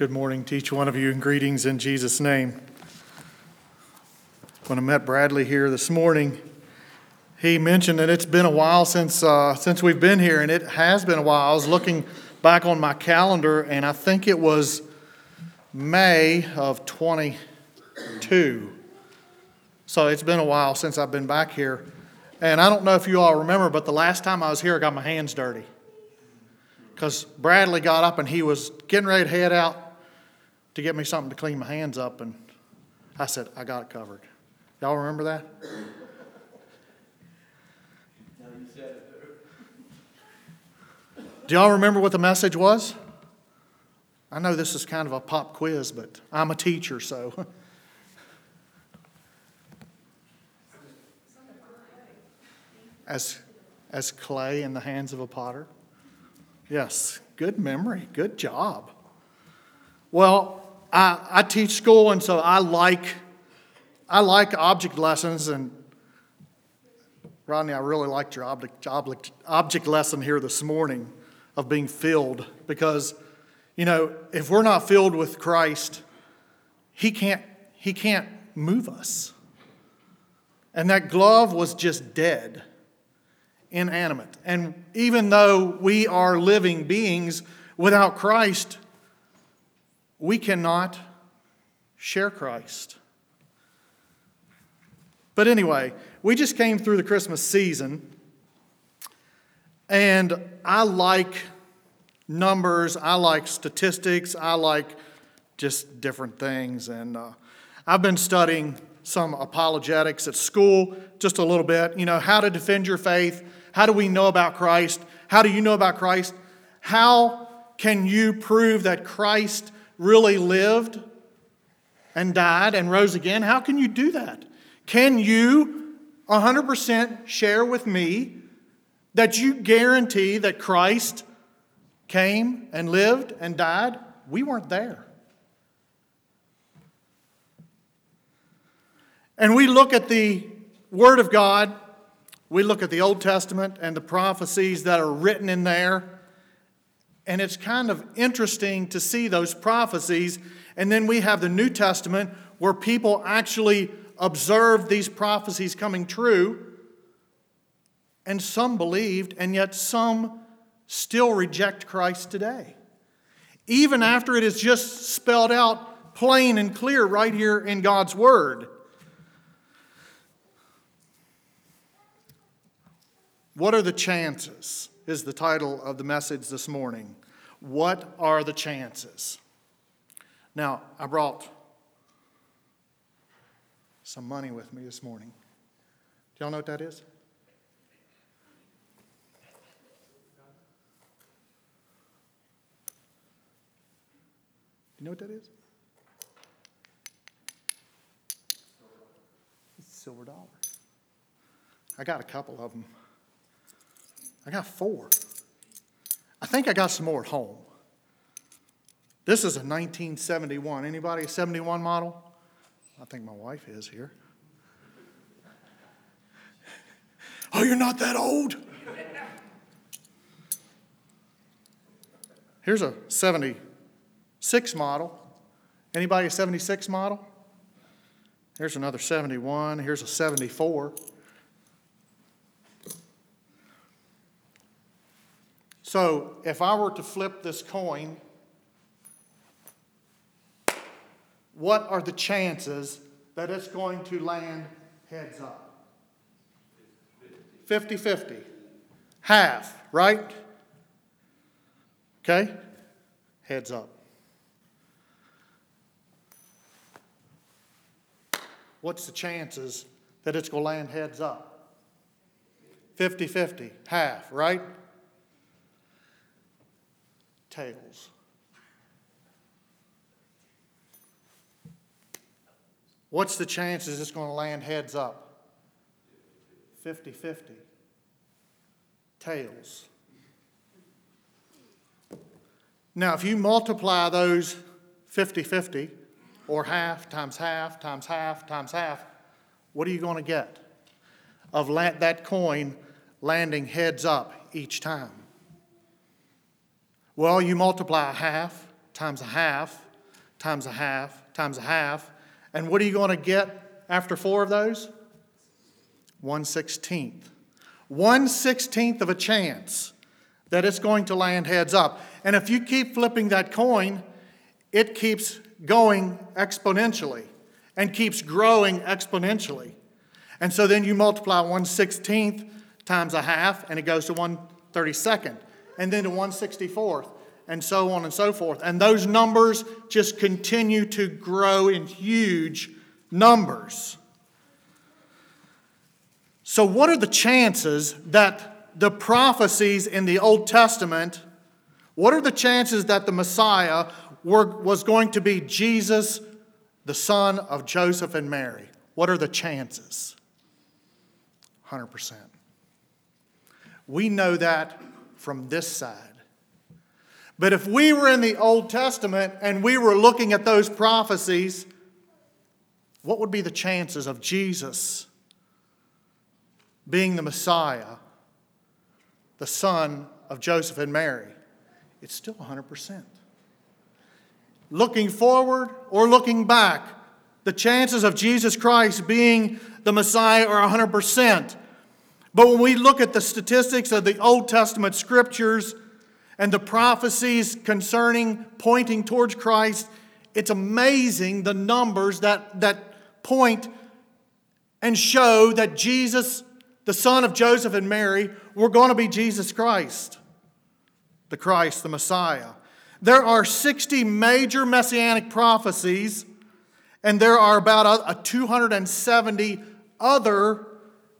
Good morning to each one of you and greetings in Jesus' name. When I met Bradley here this morning, he mentioned that it's been a while since, uh, since we've been here, and it has been a while. I was looking back on my calendar, and I think it was May of 22. So it's been a while since I've been back here. And I don't know if you all remember, but the last time I was here, I got my hands dirty. Because Bradley got up and he was getting ready to head out to get me something to clean my hands up. And I said, I got it covered. Y'all remember that? Do y'all remember what the message was? I know this is kind of a pop quiz, but I'm a teacher, so. as, as clay in the hands of a potter? Yes, good memory, good job. Well, I, I teach school, and so I like, I like object lessons, and Rodney, I really liked your object, object, object lesson here this morning of being filled because, you know, if we're not filled with Christ, he can't, he can't move us. And that glove was just dead, inanimate. And even though we are living beings without Christ, we cannot share Christ. But anyway, we just came through the Christmas season. And I like numbers, I like statistics, I like just different things. And uh, I've been studying some apologetics at school just a little bit. You know, how to defend your faith. How do we know about Christ? How do you know about Christ? How can you prove that Christ really lived and died and rose again? How can you do that? Can you 100% share with me that you guarantee that Christ came and lived and died, we weren't there. And we look at the Word of God, we look at the Old Testament and the prophecies that are written in there, and it's kind of interesting to see those prophecies. And then we have the New Testament where people actually observe these prophecies coming true and some believed, and yet some still reject Christ today. Even after it is just spelled out plain and clear right here in God's Word. What are the chances? Is the title of the message this morning. What are the chances? Now, I brought some money with me this morning. Do y'all know what that is? you know what that is? It's silver dollar. I got a couple of them. I got four. I think I got some more at home. This is a 1971. Anybody a 71 model? I think my wife is here. Oh, you're not that old? Here's a 76 model. Anybody a 76 model? Here's another 71. Here's a 74. So if I were to flip this coin, what are the chances that it's going to land heads up? 50 50. Half, right? Okay? Heads up. what's the chances that it's going to land heads up? 50 50, half, right? Tails. What's the chances it's going to land heads up? 50 50. Tails. Now, if you multiply those 50 50, or half times half times half times half, what are you going to get of that coin landing heads up each time? Well, you multiply a half times a half times a half times a half. And what are you going to get after four of those? 1 16th. 1 16th of a chance that it's going to land heads up. And if you keep flipping that coin, it keeps going exponentially and keeps growing exponentially. And so then you multiply 1 16th times a half, and it goes to 1 32nd, and then to 164th, and so on and so forth. And those numbers just continue to grow in huge numbers. So, what are the chances that the prophecies in the Old Testament, what are the chances that the Messiah were, was going to be Jesus, the son of Joseph and Mary? What are the chances? 100%. We know that from this side. But if we were in the Old Testament and we were looking at those prophecies, what would be the chances of Jesus being the Messiah, the son of Joseph and Mary? It's still 100%. Looking forward or looking back, the chances of Jesus Christ being the Messiah are 100%. But when we look at the statistics of the Old Testament scriptures and the prophecies concerning pointing towards Christ, it's amazing the numbers that, that point and show that Jesus, the son of Joseph and Mary, were going to be Jesus Christ, the Christ, the Messiah. There are 60 major messianic prophecies, and there are about a, a 270 other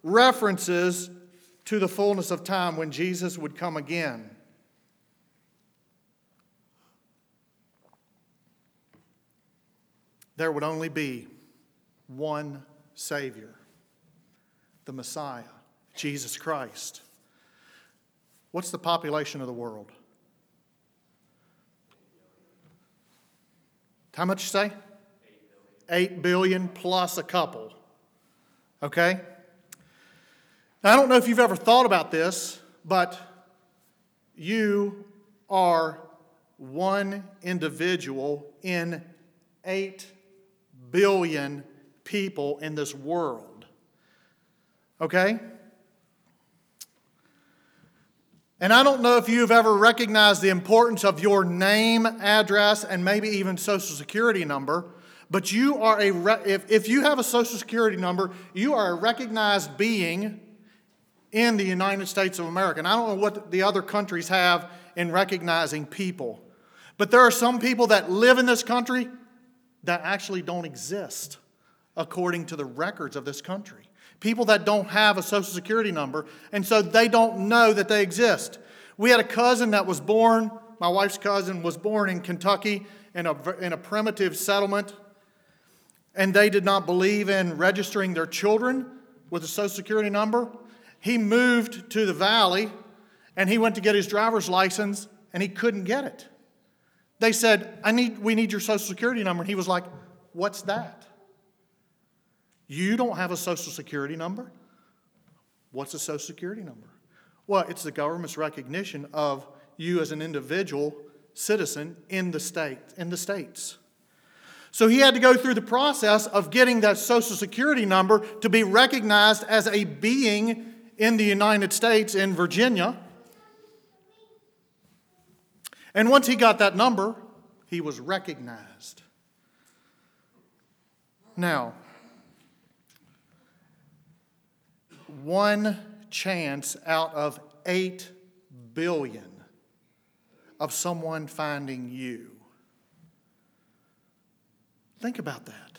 references to the fullness of time when Jesus would come again. There would only be one Savior, the Messiah, Jesus Christ. What's the population of the world? How much you say? Eight billion plus a couple. Okay? Now, I don't know if you've ever thought about this, but you are one individual in 8 billion people in this world. Okay? And I don't know if you've ever recognized the importance of your name, address, and maybe even social security number, but you are a, re- if, if you have a social security number, you are a recognized being in the United States of America. And I don't know what the other countries have in recognizing people. But there are some people that live in this country that actually don't exist according to the records of this country. People that don't have a social security number, and so they don't know that they exist. We had a cousin that was born, my wife's cousin was born in Kentucky in a, in a primitive settlement, and they did not believe in registering their children with a social security number he moved to the valley and he went to get his driver's license and he couldn't get it. They said, I need, We need your social security number. And he was like, What's that? You don't have a social security number? What's a social security number? Well, it's the government's recognition of you as an individual citizen in the state, in the states. So he had to go through the process of getting that social security number to be recognized as a being in the United States in Virginia. And once he got that number, he was recognized. Now, one chance out of eight billion of someone finding you. Think about that.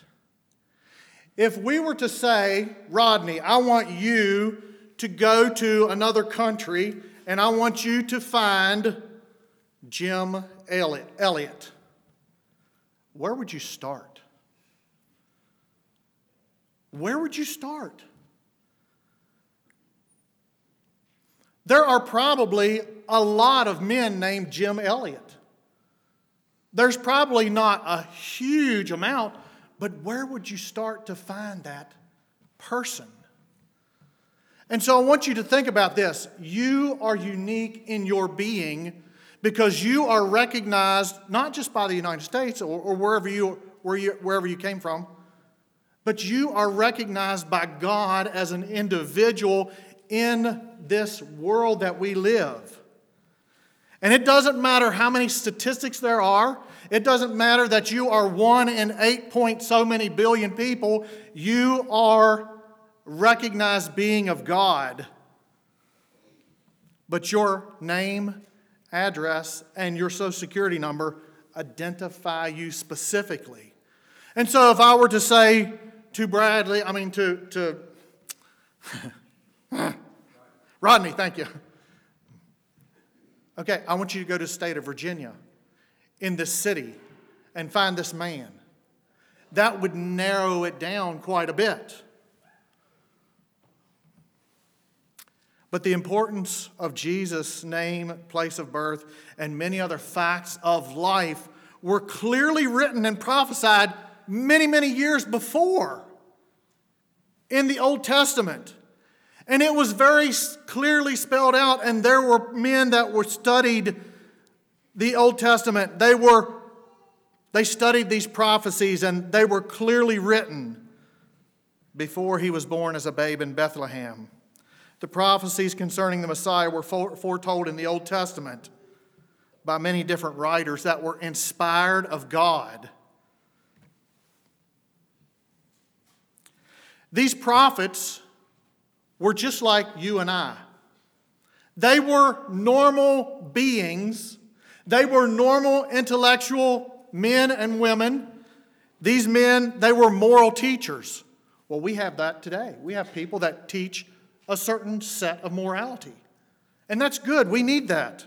If we were to say, Rodney, I want you to go to another country and I want you to find Jim Elliot. Where would you start? Where would you start? There are probably a lot of men named Jim Elliot. There's probably not a huge amount, but where would you start to find that person? And so I want you to think about this. You are unique in your being because you are recognized not just by the United States or, or wherever, you, where you, wherever you came from, but you are recognized by God as an individual in this world that we live. And it doesn't matter how many statistics there are. It doesn't matter that you are one in eight point so many billion people. You are recognized being of God. But your name, address, and your social security number identify you specifically. And so if I were to say to Bradley, I mean to, to Rodney, thank you. Okay, I want you to go to the state of Virginia, in this city, and find this man. That would narrow it down quite a bit. But the importance of Jesus' name, place of birth, and many other facts of life were clearly written and prophesied many, many years before in the Old Testament. And it was very clearly spelled out, and there were men that were studied the Old Testament. They were they studied these prophecies and they were clearly written before he was born as a babe in Bethlehem. The prophecies concerning the Messiah were foretold in the Old Testament by many different writers that were inspired of God. These prophets were just like you and I. They were normal beings, they were normal intellectual men and women. These men, they were moral teachers. Well, we have that today. We have people that teach a certain set of morality. And that's good. We need that.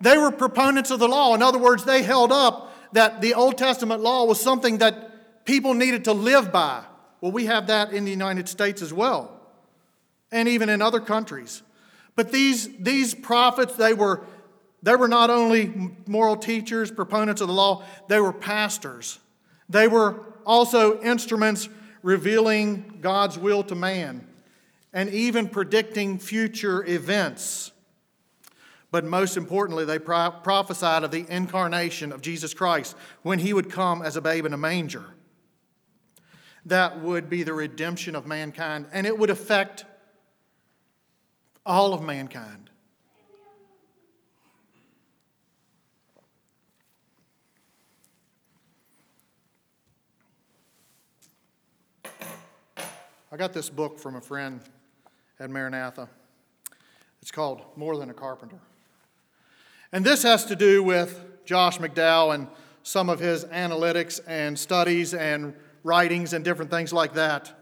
They were proponents of the law. In other words, they held up that the Old Testament law was something that people needed to live by. Well, we have that in the United States as well and even in other countries. But these, these prophets, they were, they were not only moral teachers, proponents of the law, they were pastors. They were also instruments revealing God's will to man and even predicting future events. But most importantly, they prophesied of the incarnation of Jesus Christ when he would come as a babe in a manger. That would be the redemption of mankind, and it would affect all of mankind. I got this book from a friend at Maranatha. It's called More Than a Carpenter. And this has to do with Josh McDowell and some of his analytics and studies and writings and different things like that.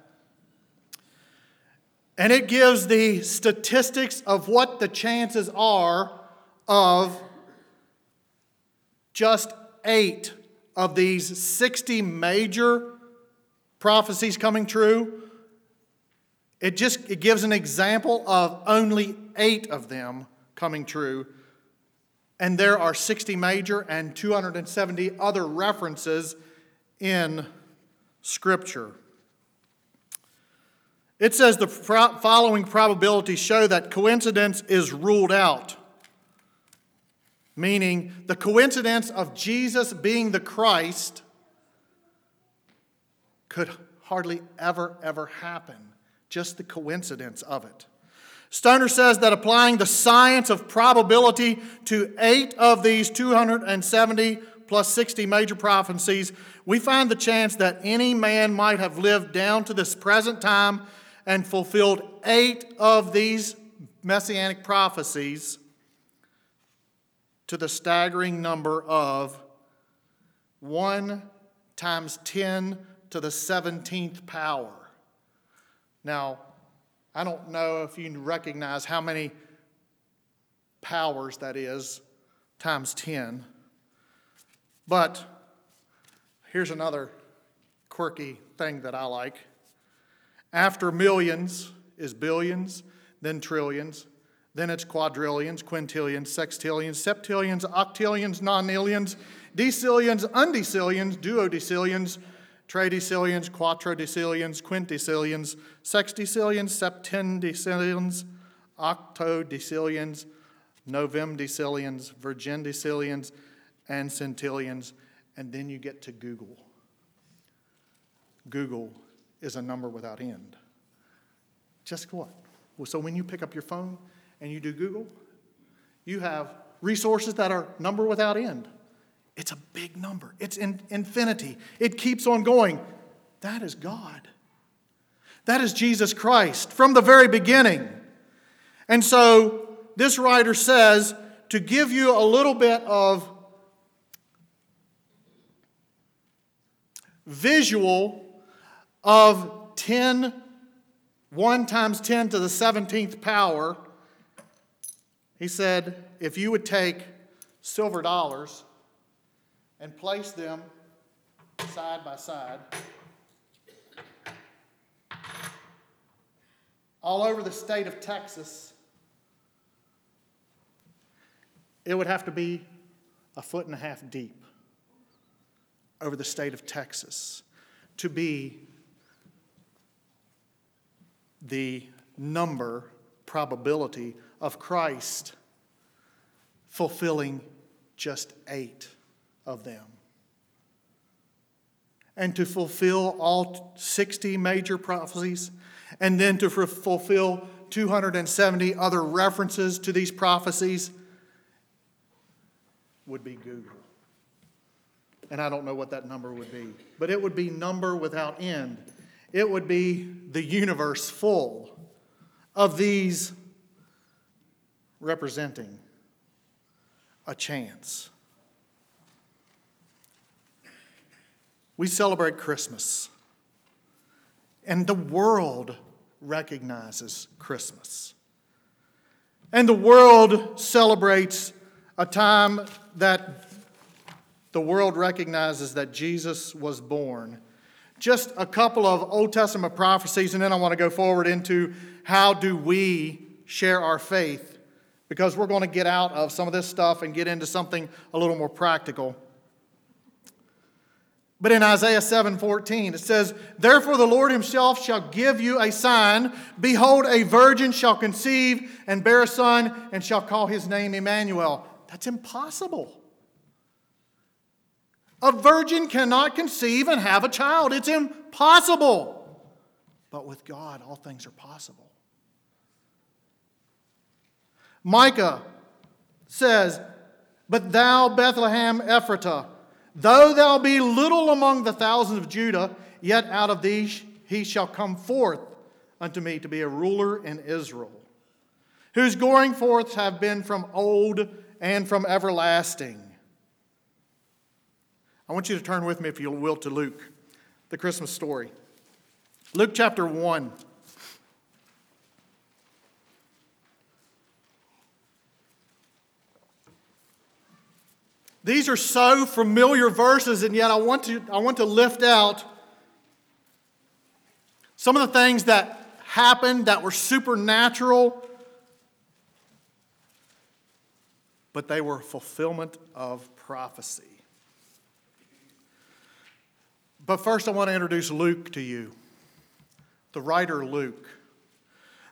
And it gives the statistics of what the chances are of just eight of these 60 major prophecies coming true. It just it gives an example of only eight of them coming true. And there are 60 major and 270 other references in Scripture. It says the following probabilities show that coincidence is ruled out, meaning the coincidence of Jesus being the Christ could hardly ever, ever happen. Just the coincidence of it. Stoner says that applying the science of probability to eight of these 270 plus 60 major prophecies, we find the chance that any man might have lived down to this present time and fulfilled eight of these messianic prophecies to the staggering number of 1 times 10 to the 17th power. Now, I don't know if you recognize how many powers that is times 10, but here's another quirky thing that I like. After millions is billions, then trillions, then it's quadrillions, quintillions, sextillions, septillions, octillions, nonillions, decillions, undecillions, duodecillions, tridecillions, quattuordecillions, quinticillions, sexticillions, septendecillions, octodecillions, novemdecillions, virgendecillions, and centillions, and then you get to Google. Google is a number without end. Just what? Well, so when you pick up your phone and you do Google, you have resources that are number without end. It's a big number, it's in infinity, it keeps on going. That is God. That is Jesus Christ from the very beginning. And so this writer says to give you a little bit of visual of 10, 1 times 10 to the 17th power, he said, if you would take silver dollars and place them side by side, all over the state of Texas, it would have to be a foot and a half deep over the state of Texas to be the number, probability of Christ fulfilling just eight of them. And to fulfill all 60 major prophecies, and then to fulfill 270 other references to these prophecies would be Google. And I don't know what that number would be, but it would be number without end. It would be the universe full of these representing a chance. We celebrate Christmas, and the world recognizes Christmas. And the world celebrates a time that the world recognizes that Jesus was born. Just a couple of Old Testament prophecies, and then I want to go forward into how do we share our faith, because we're going to get out of some of this stuff and get into something a little more practical. But in Isaiah 7:14 it says, "Therefore the Lord himself shall give you a sign: behold a virgin shall conceive and bear a son and shall call his name Emmanuel." That's impossible. A virgin cannot conceive and have a child. It's impossible. But with God, all things are possible. Micah says, But thou, Bethlehem Ephratah, though thou be little among the thousands of Judah, yet out of thee he shall come forth unto me to be a ruler in Israel, whose going forth have been from old and from everlasting. I want you to turn with me, if you will, to Luke, the Christmas story. Luke chapter 1. These are so familiar verses, and yet I want to, I want to lift out some of the things that happened that were supernatural, but they were fulfillment of prophecy. But first, I want to introduce Luke to you, the writer Luke.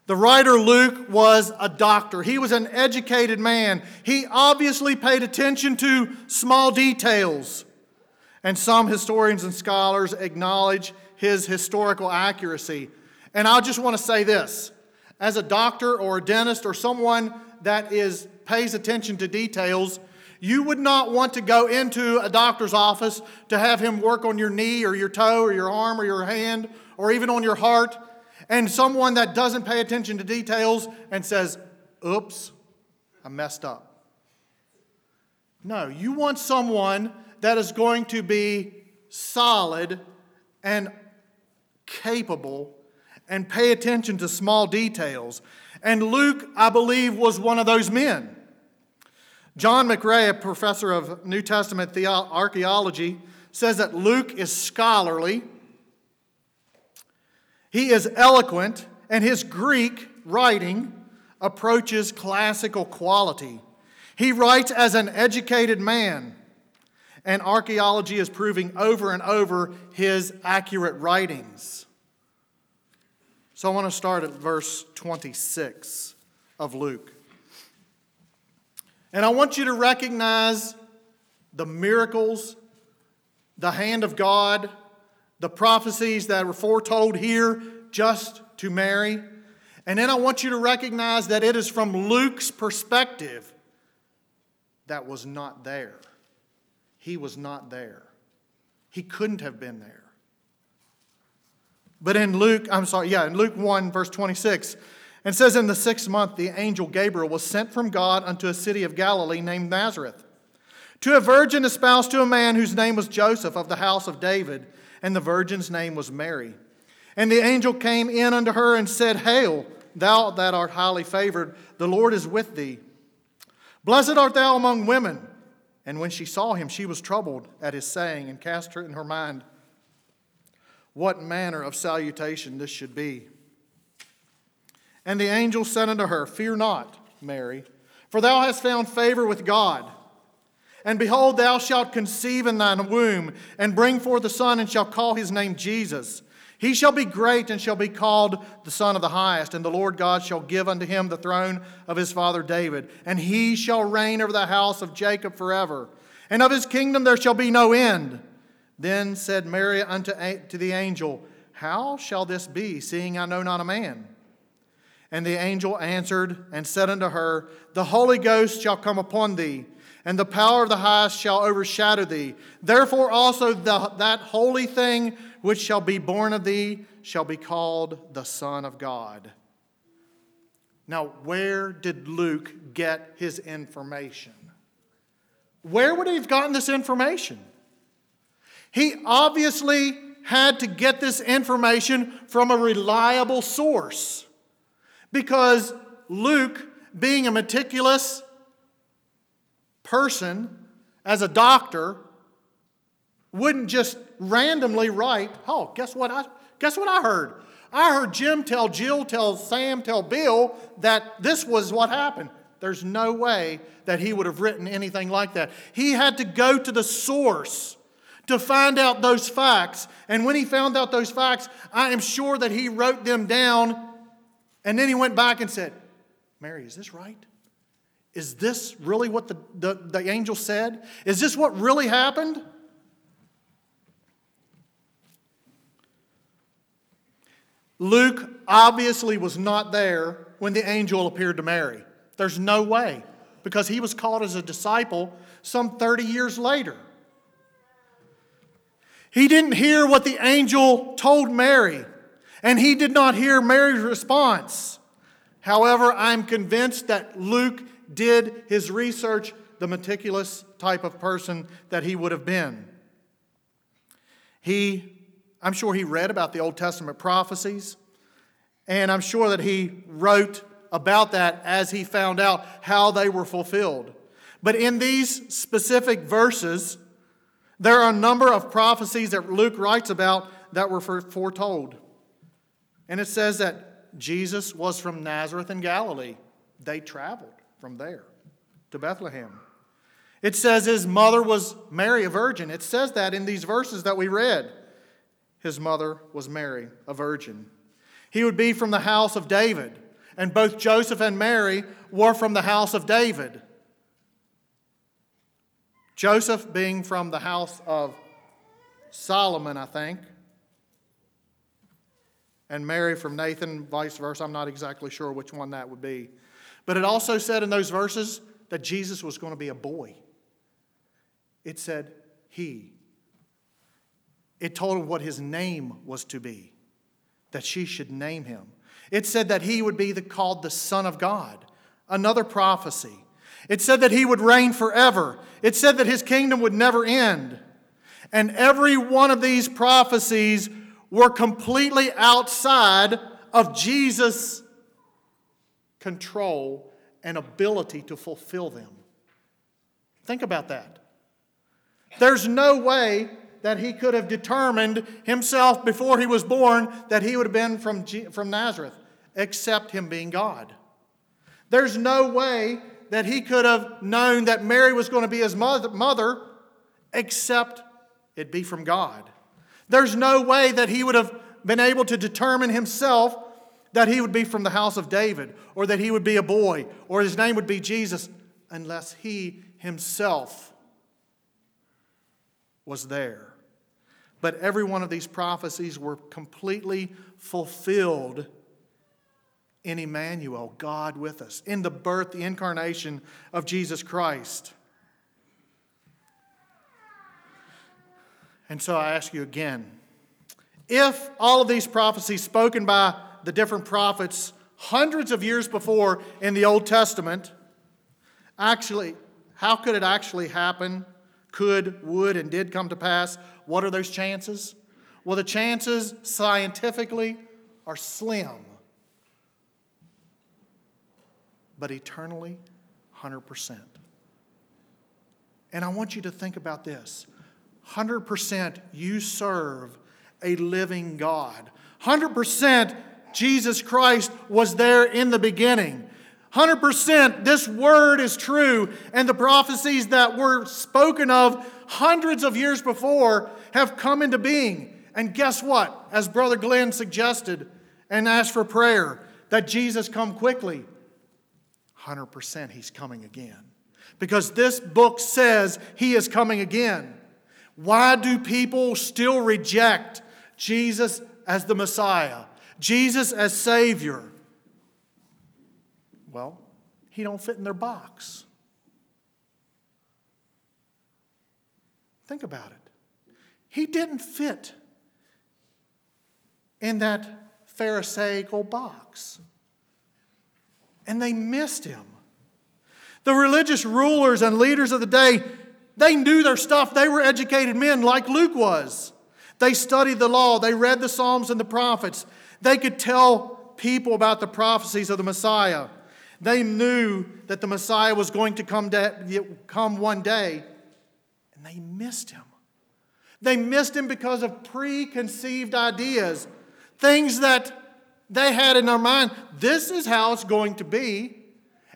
The writer Luke was a doctor. He was an educated man. He obviously paid attention to small details. And some historians and scholars acknowledge his historical accuracy. And I just want to say this as a doctor or a dentist or someone that is, pays attention to details, you would not want to go into a doctor's office to have him work on your knee or your toe or your arm or your hand or even on your heart, and someone that doesn't pay attention to details and says, Oops, I messed up. No, you want someone that is going to be solid and capable and pay attention to small details. And Luke, I believe, was one of those men. John McRay, a professor of New Testament archaeology, says that Luke is scholarly, he is eloquent, and his Greek writing approaches classical quality. He writes as an educated man, and archaeology is proving over and over his accurate writings. So I want to start at verse 26 of Luke. And I want you to recognize the miracles, the hand of God, the prophecies that were foretold here just to Mary. And then I want you to recognize that it is from Luke's perspective that was not there. He was not there. He couldn't have been there. But in Luke, I'm sorry, yeah, in Luke 1, verse 26, it says, In the sixth month, the angel Gabriel was sent from God unto a city of Galilee named Nazareth, to a virgin espoused to a man whose name was Joseph of the house of David, and the virgin's name was Mary. And the angel came in unto her and said, Hail, thou that art highly favored, the Lord is with thee. Blessed art thou among women. And when she saw him, she was troubled at his saying, and cast her in her mind what manner of salutation this should be. And the angel said unto her, Fear not, Mary, for thou hast found favor with God. And behold, thou shalt conceive in thine womb, and bring forth a son, and shall call his name Jesus. He shall be great, and shall be called the Son of the Highest. And the Lord God shall give unto him the throne of his father David. And he shall reign over the house of Jacob forever. And of his kingdom there shall be no end. Then said Mary unto to the angel, How shall this be, seeing I know not a man? And the angel answered and said unto her, The Holy Ghost shall come upon thee, and the power of the highest shall overshadow thee. Therefore also the, that holy thing which shall be born of thee shall be called the Son of God. Now, where did Luke get his information? Where would he have gotten this information? He obviously had to get this information from a reliable source because Luke, being a meticulous person as a doctor, wouldn't just randomly write, "Oh, guess what I guess what I heard? I heard Jim tell Jill, tell Sam, tell Bill that this was what happened." There's no way that he would have written anything like that. He had to go to the source to find out those facts. And when he found out those facts, I am sure that he wrote them down and then he went back and said, Mary, is this right? Is this really what the, the, the angel said? Is this what really happened? Luke obviously was not there when the angel appeared to Mary. There's no way, because he was called as a disciple some 30 years later. He didn't hear what the angel told Mary, and he did not hear Mary's response. However, I'm convinced that Luke did his research, the meticulous type of person that he would have been. He, I'm sure he read about the Old Testament prophecies, and I'm sure that he wrote about that as he found out how they were fulfilled. But in these specific verses, there are a number of prophecies that Luke writes about that were foretold. And it says that Jesus was from Nazareth in Galilee. They traveled from there to Bethlehem. It says his mother was Mary, a virgin. It says that in these verses that we read. His mother was Mary, a virgin. He would be from the house of David, and both Joseph and Mary were from the house of David. Joseph being from the house of Solomon, I think, and Mary from Nathan, vice versa. I'm not exactly sure which one that would be. But it also said in those verses that Jesus was going to be a boy. It said he. It told him what his name was to be, that she should name him. It said that he would be the, called the Son of God, another prophecy. It said that he would reign forever. It said that his kingdom would never end. And every one of these prophecies were completely outside of Jesus' control and ability to fulfill them. Think about that. There's no way that he could have determined himself before he was born that he would have been from, from Nazareth, except him being God. There's no way that he could have known that Mary was going to be his mother, except it be from God. There's no way that he would have been able to determine himself that he would be from the house of David, or that he would be a boy, or his name would be Jesus, unless he himself was there. But every one of these prophecies were completely fulfilled in Emmanuel, God with us, in the birth, the incarnation of Jesus Christ. And so I ask you again if all of these prophecies spoken by the different prophets hundreds of years before in the Old Testament, actually, how could it actually happen? Could, would, and did come to pass? What are those chances? Well, the chances scientifically are slim, but eternally, 100%. And I want you to think about this 100% you serve a living God. 100% Jesus Christ was there in the beginning. 100% this word is true, and the prophecies that were spoken of hundreds of years before have come into being. And guess what? As Brother Glenn suggested and asked for prayer, that Jesus come quickly. 100% he's coming again. Because this book says he is coming again. Why do people still reject Jesus as the Messiah, Jesus as Savior? Well, he don't fit in their box. Think about it. He didn't fit in that Pharisaical box. And they missed him. The religious rulers and leaders of the day, they knew their stuff. They were educated men like Luke was. They studied the law, they read the Psalms and the prophets. They could tell people about the prophecies of the Messiah. They knew that the Messiah was going to come, come one day, and they missed him. They missed him because of preconceived ideas, things that they had in their mind. This is how it's going to be.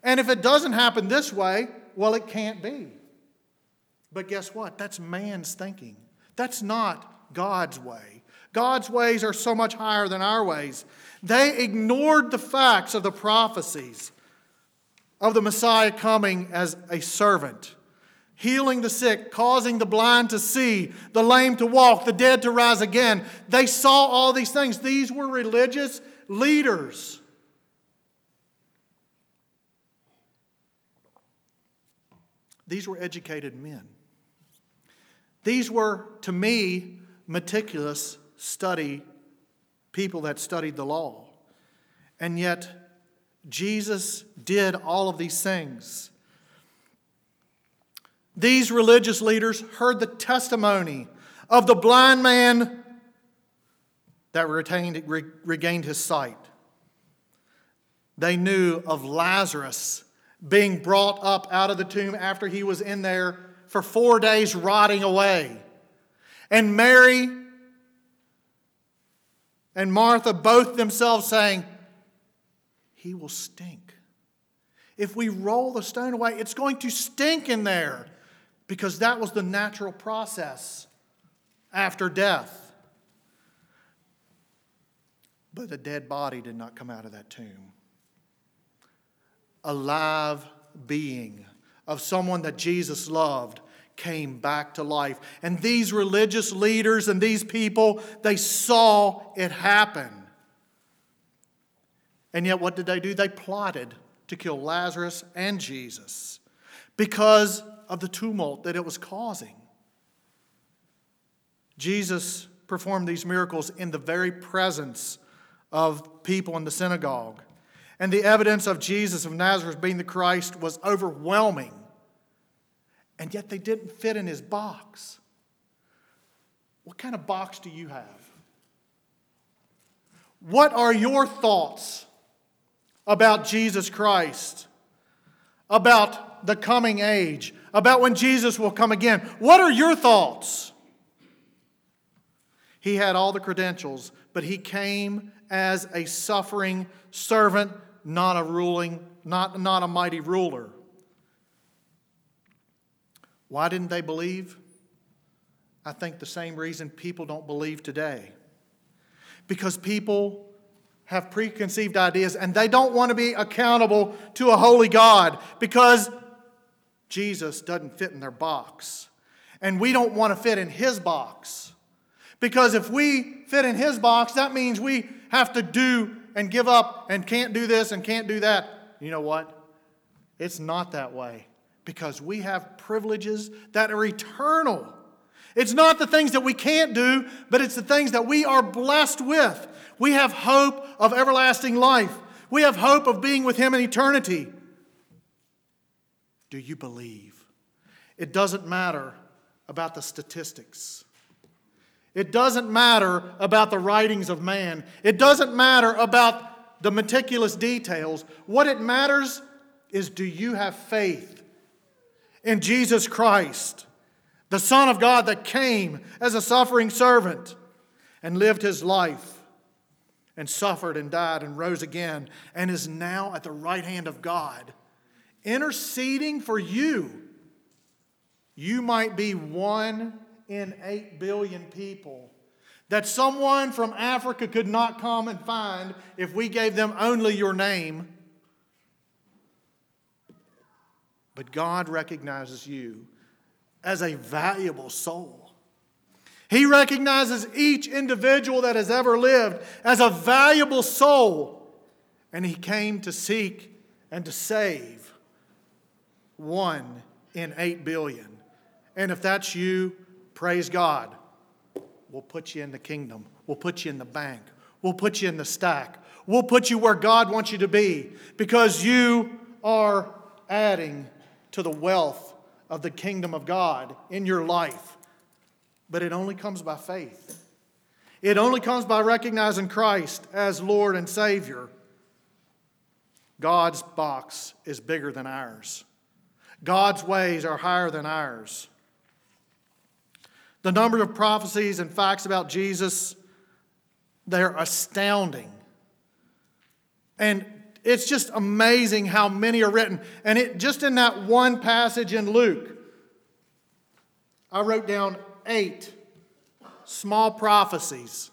And if it doesn't happen this way, well, it can't be. But guess what? That's man's thinking. That's not God's way. God's ways are so much higher than our ways. They ignored the facts of the prophecies of the Messiah coming as a servant, healing the sick, causing the blind to see, the lame to walk, the dead to rise again. They saw all these things. These were religious leaders. These were educated men. These were, to me, meticulous study people that studied the law. And yet, Jesus did all of these things. These religious leaders heard the testimony of the blind man that retained, regained his sight. They knew of Lazarus being brought up out of the tomb after he was in there for four days rotting away. And Mary and Martha both themselves saying, He will stink. If we roll the stone away, it's going to stink in there because that was the natural process after death. But a dead body did not come out of that tomb. A live being of someone that Jesus loved came back to life. And these religious leaders and these people, they saw it happen. And yet, what did they do? They plotted to kill Lazarus and Jesus because of the tumult that it was causing. Jesus performed these miracles in the very presence of people in the synagogue. And the evidence of Jesus of Nazareth being the Christ was overwhelming and yet they didn't fit in his box. What kind of box do you have? What are your thoughts about Jesus Christ? About the coming age? About when Jesus will come again? What are your thoughts? He had all the credentials, but he came as a suffering servant, not a ruling, not, not a mighty ruler. Why didn't they believe? I think the same reason people don't believe today. Because people have preconceived ideas and they don't want to be accountable to a holy God because Jesus doesn't fit in their box. And we don't want to fit in his box. Because if we fit in his box, that means we have to do and give up and can't do this and can't do that. You know what? It's not that way because we have privileges that are eternal. It's not the things that we can't do, but it's the things that we are blessed with. We have hope of everlasting life. We have hope of being with Him in eternity. Do you believe? It doesn't matter about the statistics. It doesn't matter about the writings of man. It doesn't matter about the meticulous details. What it matters is do you have faith in Jesus Christ, the Son of God that came as a suffering servant and lived his life and suffered and died and rose again and is now at the right hand of God, interceding for you? You might be one in 8 billion people that someone from Africa could not come and find if we gave them only your name. But God recognizes you as a valuable soul. He recognizes each individual that has ever lived as a valuable soul. And He came to seek and to save one in eight billion. And if that's you, praise God. We'll put you in the kingdom, we'll put you in the bank, we'll put you in the stack, we'll put you where God wants you to be because you are adding to the wealth of the kingdom of God in your life. But it only comes by faith. It only comes by recognizing Christ as Lord and Savior. God's box is bigger than ours. God's ways are higher than ours. The number of prophecies and facts about Jesus, they're astounding. And it's just amazing how many are written. And it just in that one passage in Luke, I wrote down eight small prophecies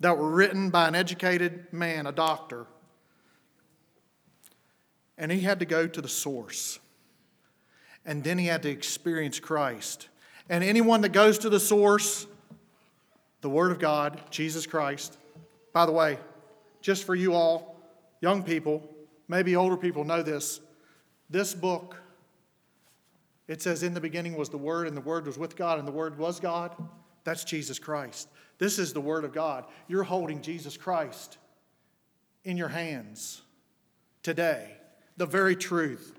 that were written by an educated man, a doctor. And he had to go to the source. And then he had to experience Christ. And anyone that goes to the source, the Word of God, Jesus Christ, by the way, just for you all, Young people, maybe older people know this. This book, it says, In the beginning was the Word, and the Word was with God, and the Word was God. That's Jesus Christ. This is the Word of God. You're holding Jesus Christ in your hands today, the very truth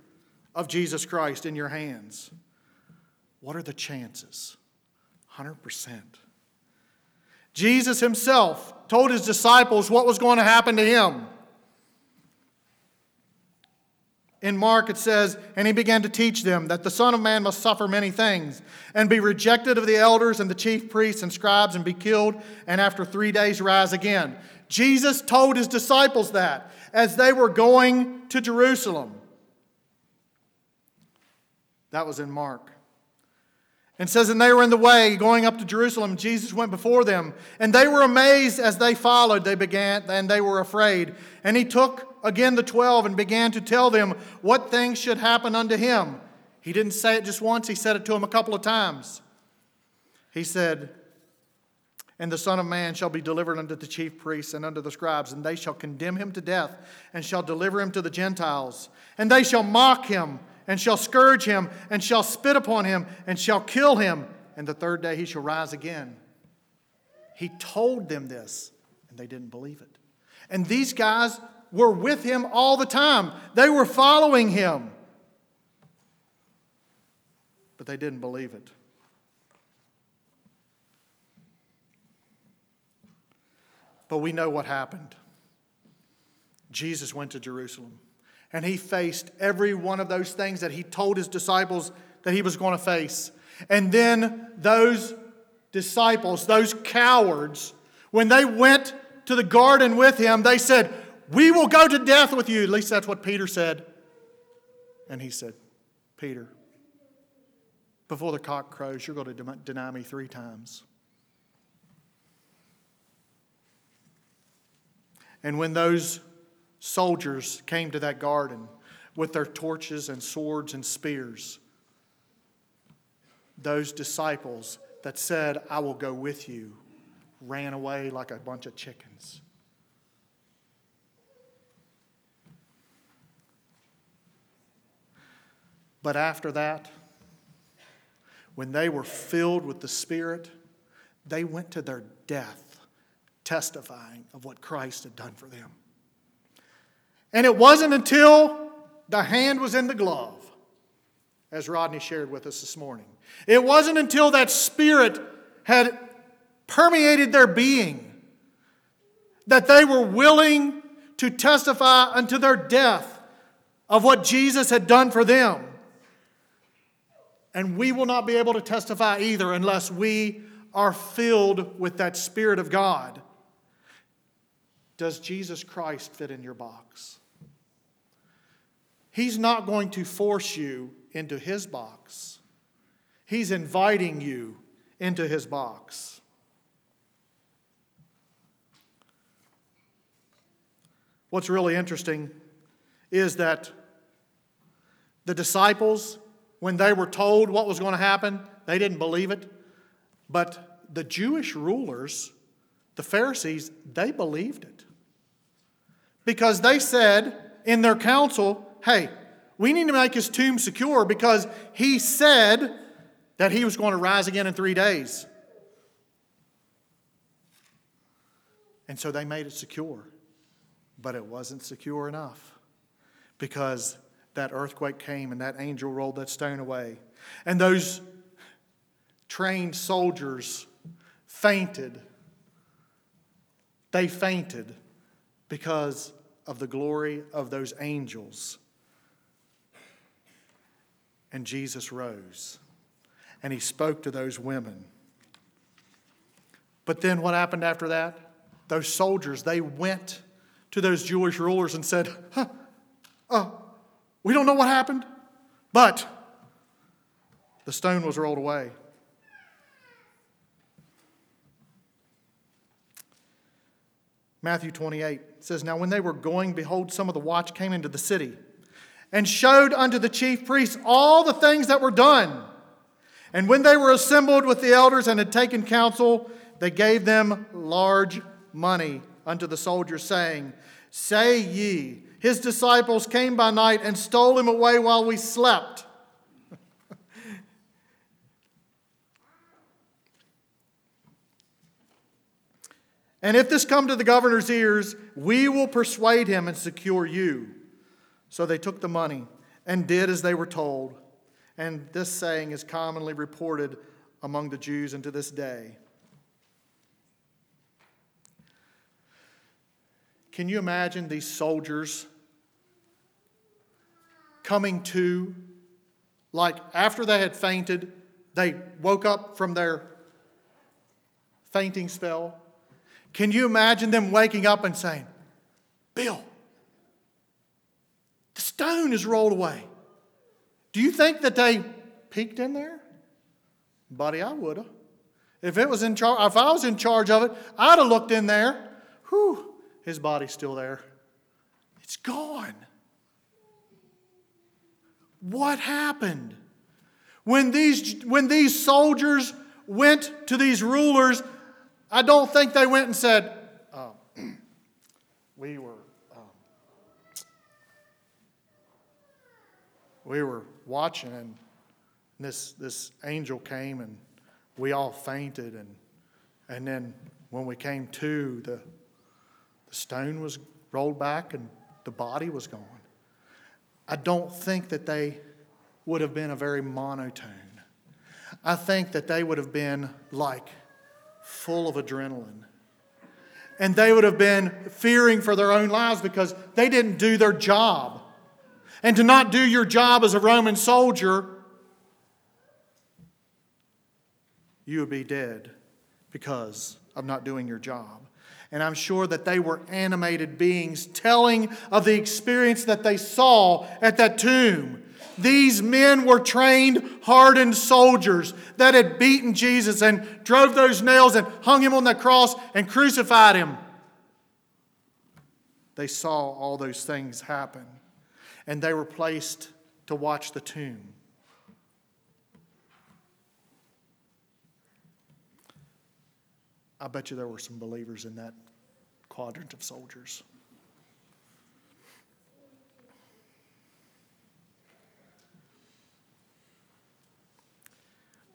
of Jesus Christ in your hands. What are the chances? 100%. Jesus himself told his disciples what was going to happen to him. In Mark, it says, And he began to teach them that the Son of Man must suffer many things, and be rejected of the elders and the chief priests and scribes, and be killed, and after three days rise again. Jesus told his disciples that as they were going to Jerusalem. That was in Mark. And says, and they were in the way going up to Jerusalem. Jesus went before them, and they were amazed as they followed. They began, and they were afraid. And he took again the twelve and began to tell them what things should happen unto him. He didn't say it just once, he said it to them a couple of times. He said, And the Son of Man shall be delivered unto the chief priests and unto the scribes, and they shall condemn him to death, and shall deliver him to the Gentiles. And they shall mock him and shall scourge him, and shall spit upon him, and shall kill him, and the third day he shall rise again. He told them this, and they didn't believe it. And these guys were with him all the time, they were following him. But they didn't believe it. But we know what happened. Jesus went to Jerusalem. And he faced every one of those things that he told his disciples that he was going to face. And then those disciples, those cowards, when they went to the garden with him, they said, We will go to death with you. At least that's what Peter said. And he said, Peter, before the cock crows, you're going to deny me three times. And when those soldiers came to that garden. with their torches and swords and spears. Those disciples that said, I will go with you, ran away like a bunch of chickens. But after that, when they were filled with the Spirit, they went to their death testifying of what Christ had done for them. And it wasn't until the hand was in the glove, as Rodney shared with us this morning. It wasn't until that Spirit had permeated their being that they were willing to testify unto their death of what Jesus had done for them. And we will not be able to testify either unless we are filled with that Spirit of God. Does Jesus Christ fit in your box? He's not going to force you into his box. He's inviting you into his box. What's really interesting is that the disciples when they were told what was going to happen, they didn't believe it. But the Jewish rulers, the Pharisees, they believed it. Because they said in their council, hey, we need to make his tomb secure because he said that he was going to rise again in three days. And so they made it secure. But it wasn't secure enough because that earthquake came and that angel rolled that stone away. And those trained soldiers fainted. They fainted because of the glory of those angels. And Jesus rose and he spoke to those women. But then what happened after that? Those soldiers, they went to those Jewish rulers and said, huh, uh, we don't know what happened, but the stone was rolled away. Matthew 28 says, Now when they were going, behold, some of the watch came into the city and showed unto the chief priests all the things that were done. And when they were assembled with the elders and had taken counsel, they gave them large money unto the soldiers, saying, Say ye, his disciples came by night and stole him away while we slept. and if this come to the governor's ears, we will persuade him and secure you. So they took the money and did as they were told. And this saying is commonly reported among the Jews unto this day. Can you imagine these soldiers coming to, like after they had fainted, they woke up from their fainting spell? Can you imagine them waking up and saying, Bill, the stone is rolled away. Do you think that they peeked in there? Buddy, I would have. If it was in charge, if I was in charge of it, I'd have looked in there. Whew, his body's still there. It's gone. What happened? When these, when these soldiers went to these rulers, I don't think they went and said, oh, We were. Um, we were watching, and this, this angel came, and we all fainted. And, and then when we came to, the, the stone was rolled back and the body was gone. I don't think that they would have been a very monotone. I think that they would have been like full of adrenaline. And they would have been fearing for their own lives because they didn't do their job. And to not do your job as a Roman soldier, you would be dead because of not doing your job. And I'm sure that they were animated beings telling of the experience that they saw at that tomb. These men were trained, hardened soldiers that had beaten Jesus and drove those nails and hung him on the cross and crucified him. They saw all those things happen. and they were placed to watch the tomb. I bet you there were some believers in that quadrant of soldiers.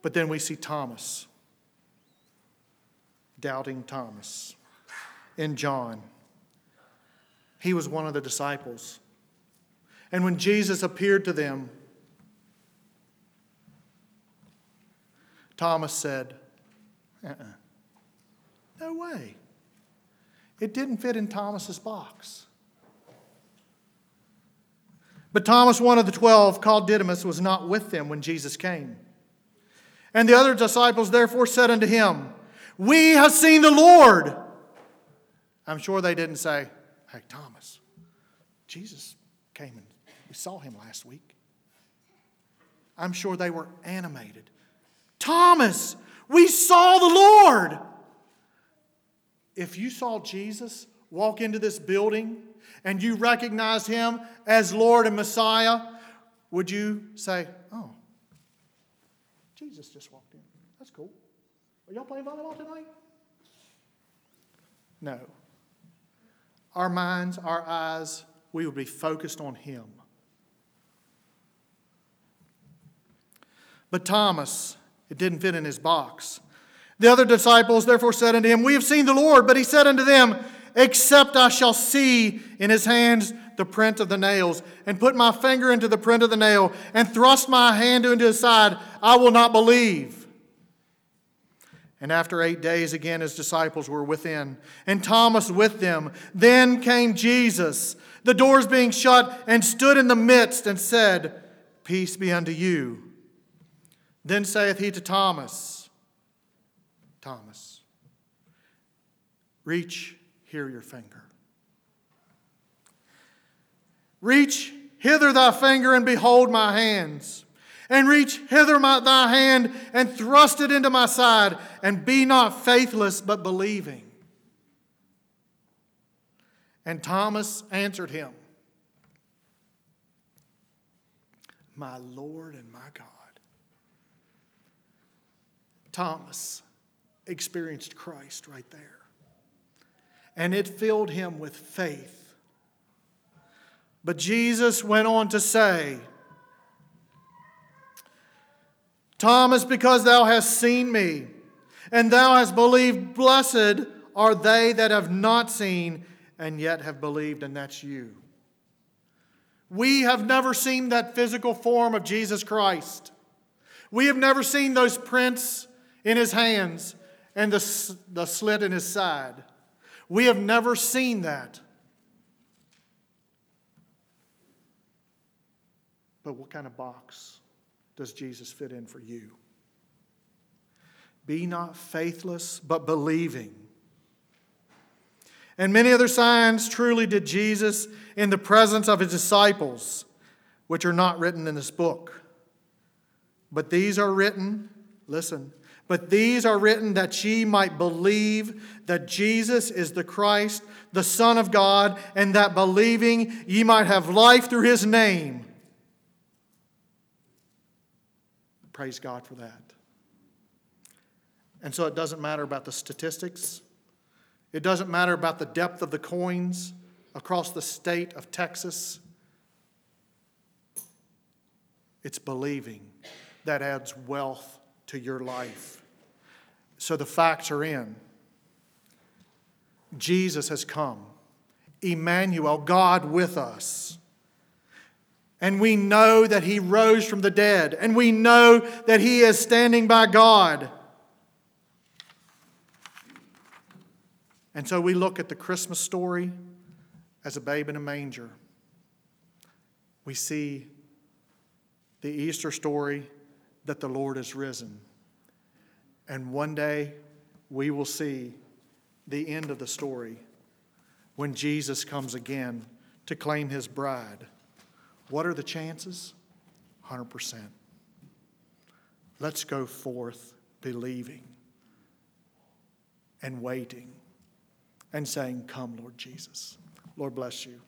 But then we see Thomas, doubting Thomas, in John. He was one of the disciples. And when Jesus appeared to them, Thomas said, uh-uh. No way. It didn't fit in Thomas's box. But Thomas, one of the twelve, called Didymus, was not with them when Jesus came. And the other disciples therefore said unto him, We have seen the Lord. I'm sure they didn't say, Hey, Thomas, Jesus came and we saw him last week. I'm sure they were animated. Thomas, we saw the Lord. If you saw Jesus walk into this building and you recognized him as Lord and Messiah, would you say, Oh, Jesus just walked in. That's cool. Are y'all playing volleyball tonight? No. Our minds, our eyes, we would be focused on Him. But Thomas, it didn't fit in his box. The other disciples therefore said unto him, We have seen the Lord. But he said unto them, Except I shall see in his hands the print of the nails, and put my finger into the print of the nail, and thrust my hand into his side, I will not believe. And after eight days, again, his disciples were within, and Thomas with them. Then came Jesus, the doors being shut, and stood in the midst, and said, Peace be unto you. Then saith he to Thomas, Thomas, reach here your finger. Reach hither thy finger and behold my hands. And reach hither my, thy hand and thrust it into my side, and be not faithless, but believing. And Thomas answered him, My Lord and my God. Thomas experienced Christ right there. And it filled him with faith but Jesus went on to say, Thomas, because thou hast seen me, and thou hast believed, blessed are they that have not seen and yet have believed, and that's you. We have never seen that physical form of Jesus Christ. We have never seen those prints in his hands and the, the slit in his side. We have never seen that. But what kind of box does Jesus fit in for you? Be not faithless, but believing. And many other signs truly did Jesus in the presence of his disciples, which are not written in this book. But these are written, listen, but these are written that ye might believe that Jesus is the Christ, the Son of God, and that believing ye might have life through his name. Praise God for that. And so it doesn't matter about the statistics, it doesn't matter about the depth of the coins across the state of Texas. It's believing that adds wealth to your life. So the facts are in. Jesus has come. Emmanuel, God with us. And we know that he rose from the dead. And we know that he is standing by God. And so we look at the Christmas story as a babe in a manger. We see the Easter story that the Lord is risen. And one day we will see the end of the story when Jesus comes again to claim his bride. What are the chances? 100%. Let's go forth believing and waiting and saying, Come, Lord Jesus. Lord bless you.